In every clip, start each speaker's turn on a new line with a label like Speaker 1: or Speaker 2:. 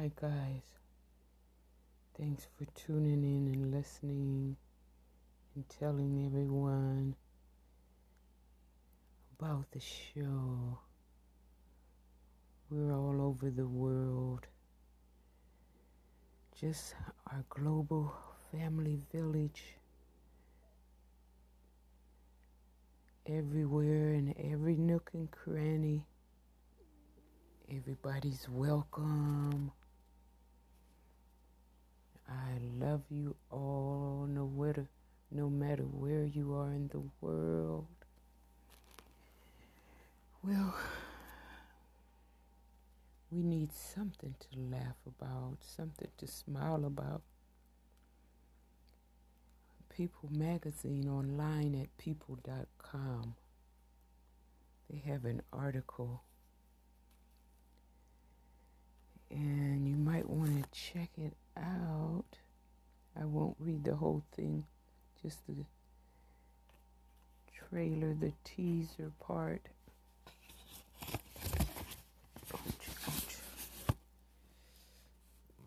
Speaker 1: Hi, guys. Thanks for tuning in and listening and telling everyone about the show. We're all over the world. Just our global family village. Everywhere in every nook and cranny. Everybody's welcome. I love you all, no matter, no matter where you are in the world. Well, we need something to laugh about, something to smile about. People Magazine online at people.com. They have an article and you might want to check it out. I won't read the whole thing, just the trailer, the teaser part.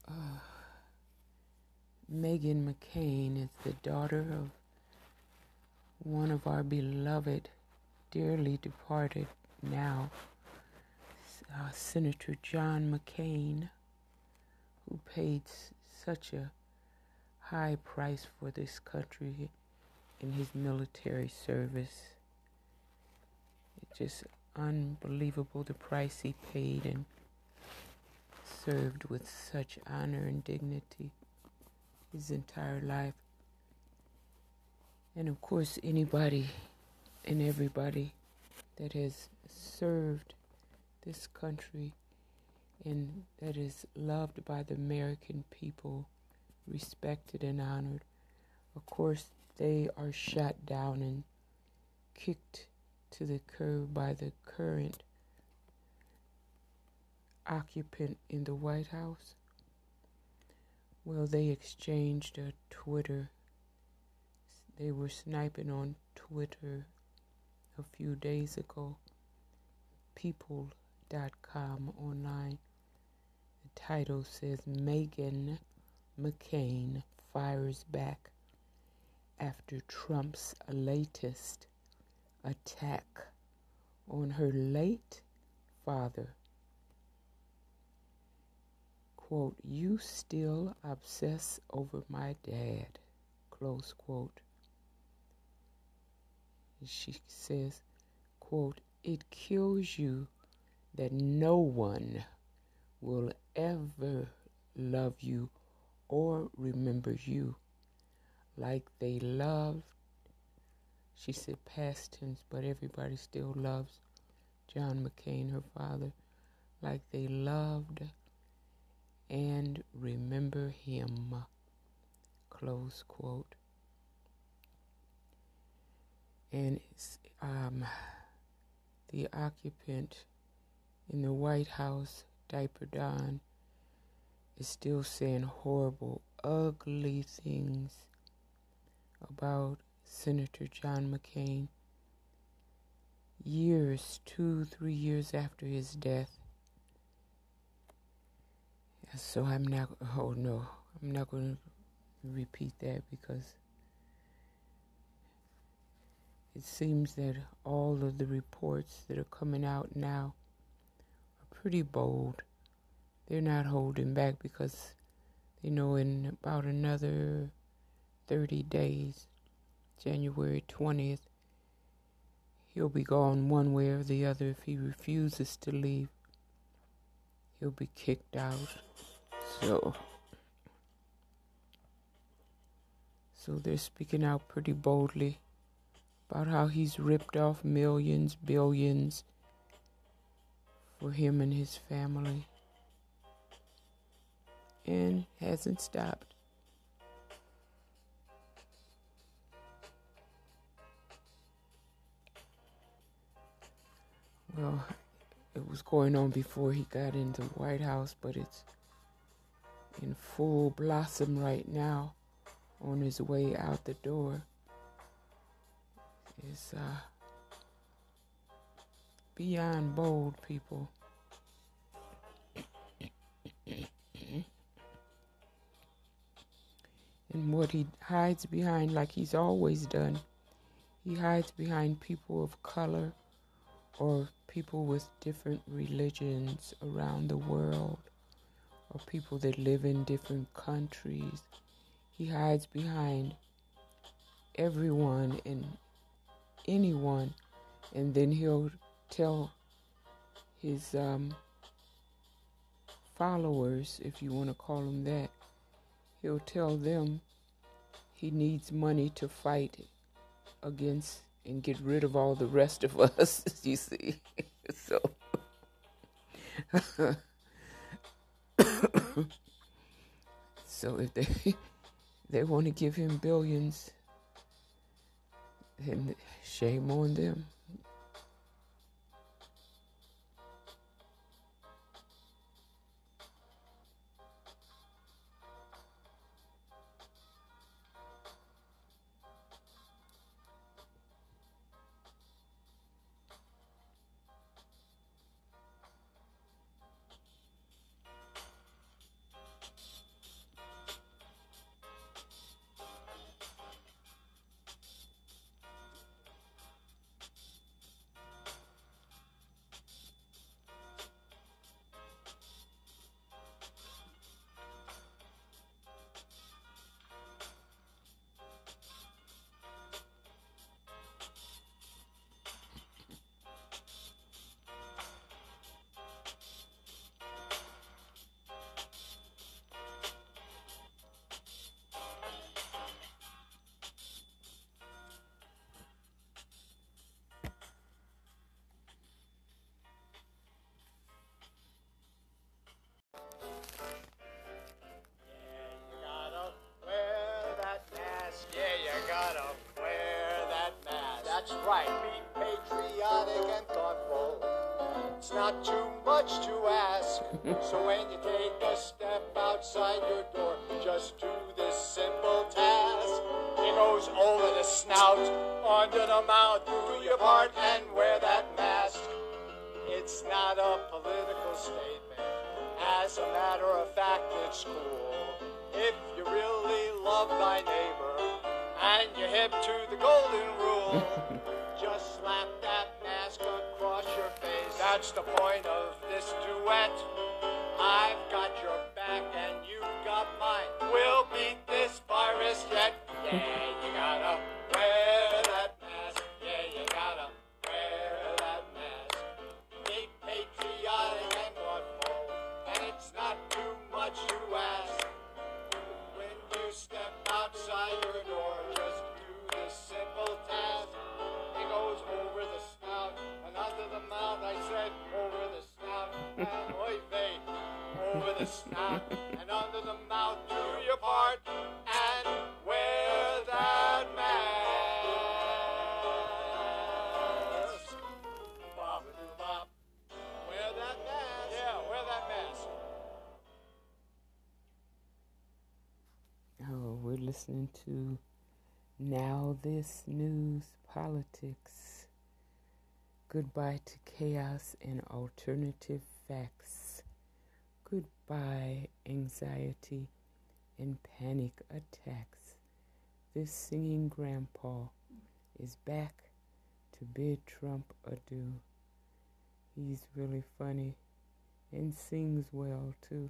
Speaker 1: Uh, Meghan McCain is the daughter of one of our beloved, dearly departed now uh, Senator John McCain, who paid s- such a high price for this country in his military service. It's just unbelievable the price he paid and served with such honor and dignity his entire life. And of course, anybody and everybody that has served this country and that is loved by the American people, respected and honored. Of course, they are shot down and kicked to the curb by the current occupant in the White House. Well, they exchanged a Twitter. They were sniping on Twitter a few days ago. People com online. The title says Meghan McCain fires back after Trump's latest attack on her late father. Quote, you still obsess over my dad, close quote. She says, quote, it kills you that no one will ever love you or remember you like they loved. She said past tense, but everybody still loves John McCain, her father, like they loved and remember him. Close quote. And um, the occupant in the White House, Diaper Don, is still saying horrible, ugly things about Senator John McCain years, two, three years after his death. So I'm not, oh no, I'm not going to repeat that because it seems that all of the reports that are coming out now pretty bold. They're not holding back because they know in about another 30 days, January 20th, he'll be gone one way or the other. If he refuses to leave, he'll be kicked out. So, so they're speaking out pretty boldly about how he's ripped off millions, billions, for him and his family and hasn't stopped. Well, it was going on before he got into the White House, but it's in full blossom right now on his way out the door. It's uh beyond bold people. and what he hides behind, like he's always done, he hides behind people of color or people with different religions around the world or people that live in different countries. He hides behind everyone and anyone, and then he'll tell his um, followers, if you want to call them that, he'll tell them he needs money to fight against and get rid of all the rest of us, you see. so so if they they want to give him billions, then shame on them.
Speaker 2: Much to ask. so when you take a step outside your door, just do this simple task. It goes over the snout, under the mouth, do your part and wear that mask. It's not a political statement. As a matter of fact, it's cool. If you really love thy neighbor and you're hip to the golden rule, That's the point of this duet. I've got your back and you've got mine. We'll beat this virus yet. Yeah,
Speaker 1: listening to Now This News Politics. Goodbye to chaos and alternative facts. Goodbye, anxiety and panic attacks. This singing grandpa is back to bid Trump adieu. He's really funny and sings well, too.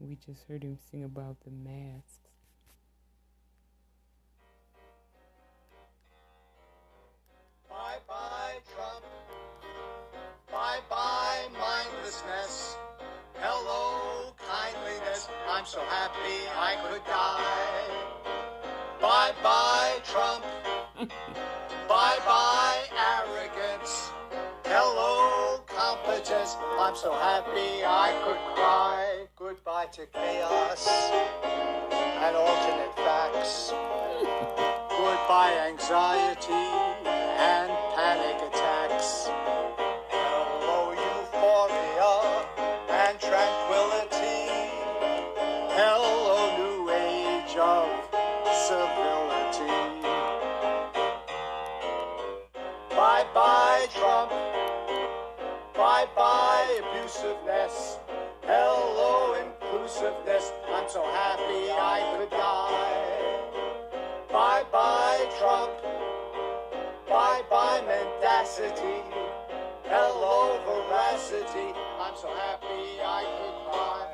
Speaker 1: We just heard him sing about the masks.
Speaker 2: Bye bye, Trump. Bye bye, mindlessness. Hello, kindliness. I'm so happy I could die. Bye bye, Trump. bye bye, arrogance. Hello, competence. I'm so happy I could cry. To chaos and alternate facts. Goodbye, anxiety and panic attacks. Hello, euphoria and tranquility. Hello, new age of civility. Bye bye, Trump. Bye bye, abusiveness. Hello, of this I'm so happy I could die. Bye bye, Trump. Bye bye, mendacity. Hello, veracity. I'm so happy I could cry.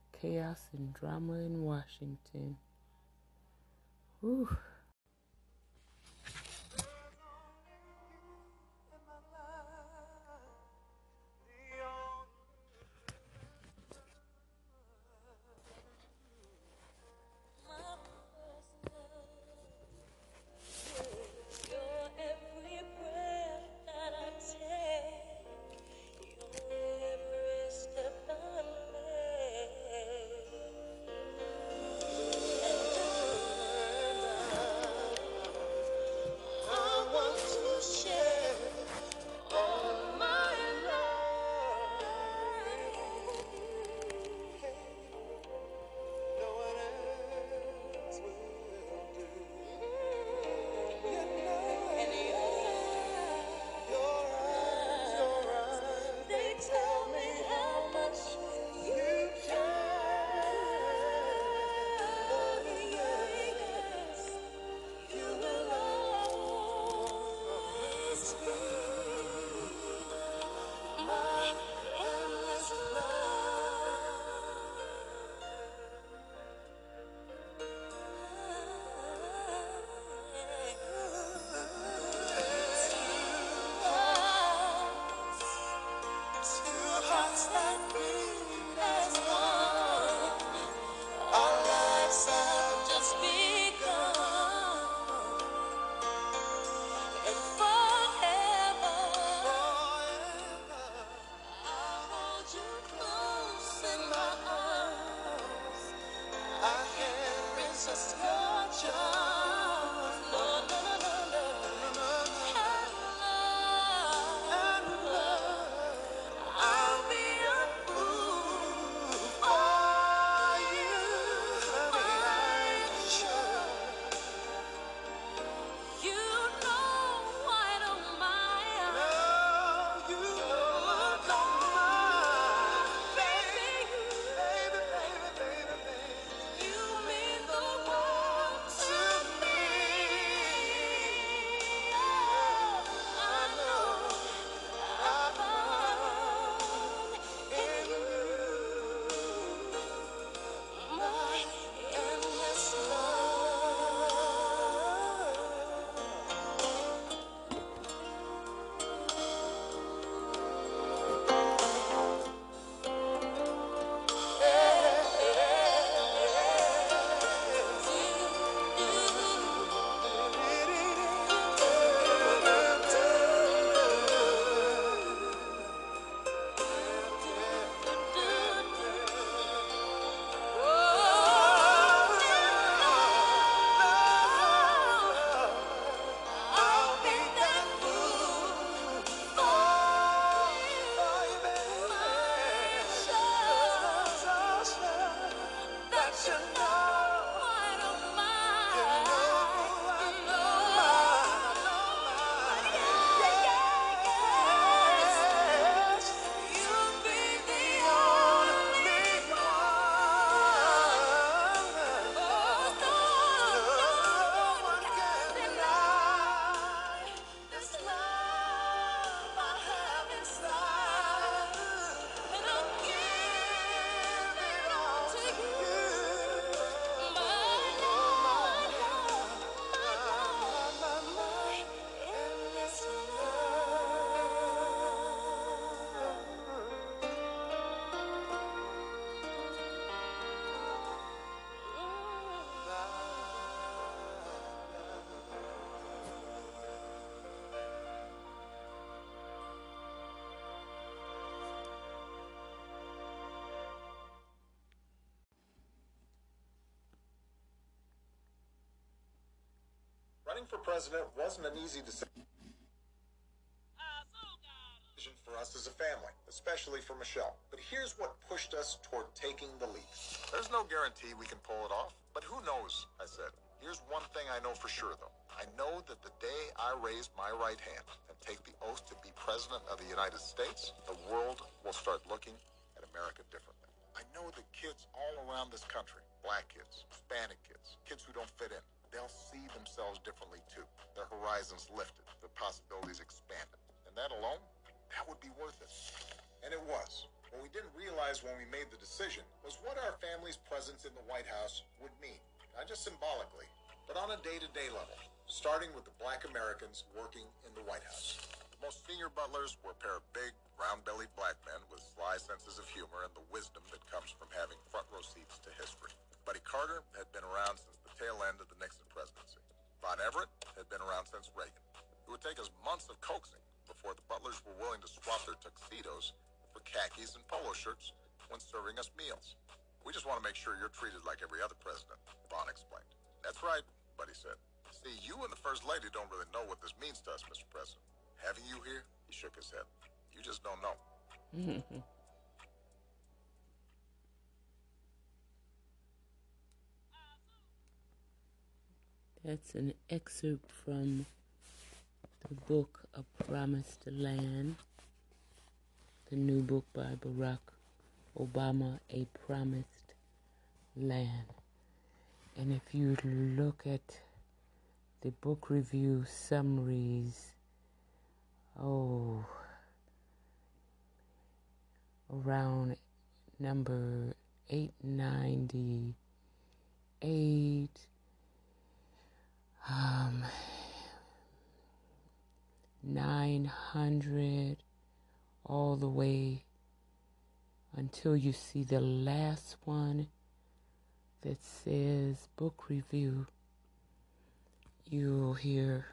Speaker 3: chaos and drama in Washington. Whew.
Speaker 4: Running for president wasn't an easy decision for us as a family, especially for Michelle. But here's what pushed us toward taking the leap. There's no guarantee we can pull it off, but who knows, I said. Here's one thing I know for sure, though. I know that the day I raise my right hand and take the oath to be president of the United States, the world will start looking at America differently. I know that kids all around this country, black kids, Hispanic kids, kids who don't fit in, they'll see themselves differently too. Their horizons lifted, their possibilities expanded. And that alone that would be worth it. And it was. What we didn't realize when we made the decision was what our family's presence in the White House would mean. Not just symbolically, but on a day to day level, starting with the black Americans working in the White House. The most senior butlers were a pair of big, round bellied black men with sly senses of humor and the wisdom that comes from having front row seats to history. Buddy Carter had been around since the tail end of the Nixon presidency. Von Everett had been around since Reagan. It would take us months of coaxing before the butlers were willing to swap their tuxedos for khakis and polo shirts when serving us meals. We just want to make sure you're treated like every other president, Von explained. That's right, Buddy said. See, you and the First Lady don't really know what this means to us, Mr. President. Having you here, he shook his head. You just don't know.
Speaker 1: That's an excerpt from the book A Promised Land, the new book by Barack Obama, A Promised Land. And if you look at the book review summaries, oh, around number 898, um, 900 all the way until you see the last one that says book review. You'll hear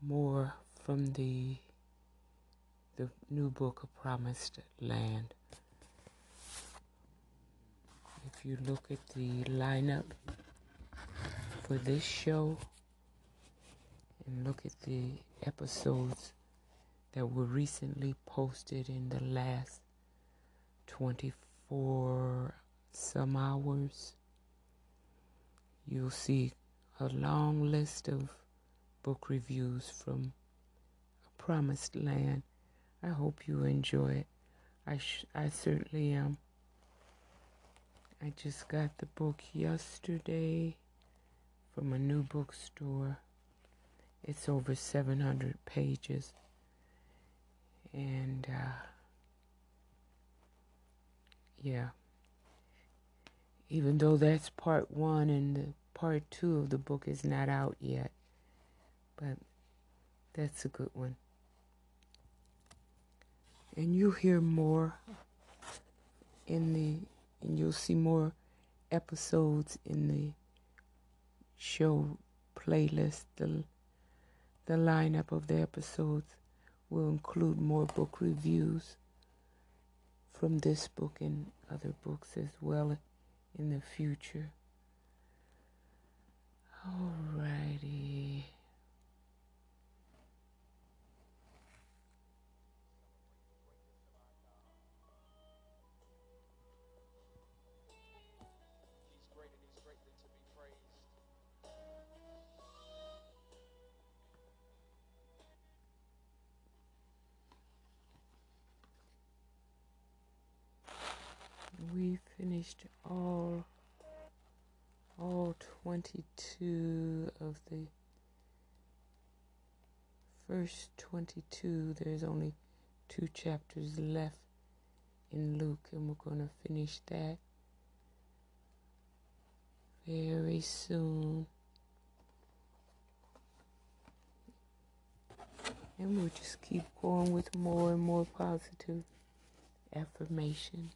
Speaker 1: more from the the new book of Promised Land. If you look at the lineup for this show and look at the episodes that were recently posted in the last 24 some hours, you'll see a long list of book reviews from A Promised Land. I hope you enjoy it. I, sh- I certainly am. I just got the book yesterday from a new bookstore. It's over 700 pages. And, uh, yeah. Even though that's part one and the part two of the book is not out yet. But that's a good one. And you'll hear more in the, and you'll see more episodes in the show playlist. The, the lineup of the episodes will include more book reviews from this book and other books as well in the future. Alrighty. Finished all all 22 of the first 22. There's only two chapters left in Luke, and we're going to finish that very soon. And we'll just keep going with more and more positive affirmation.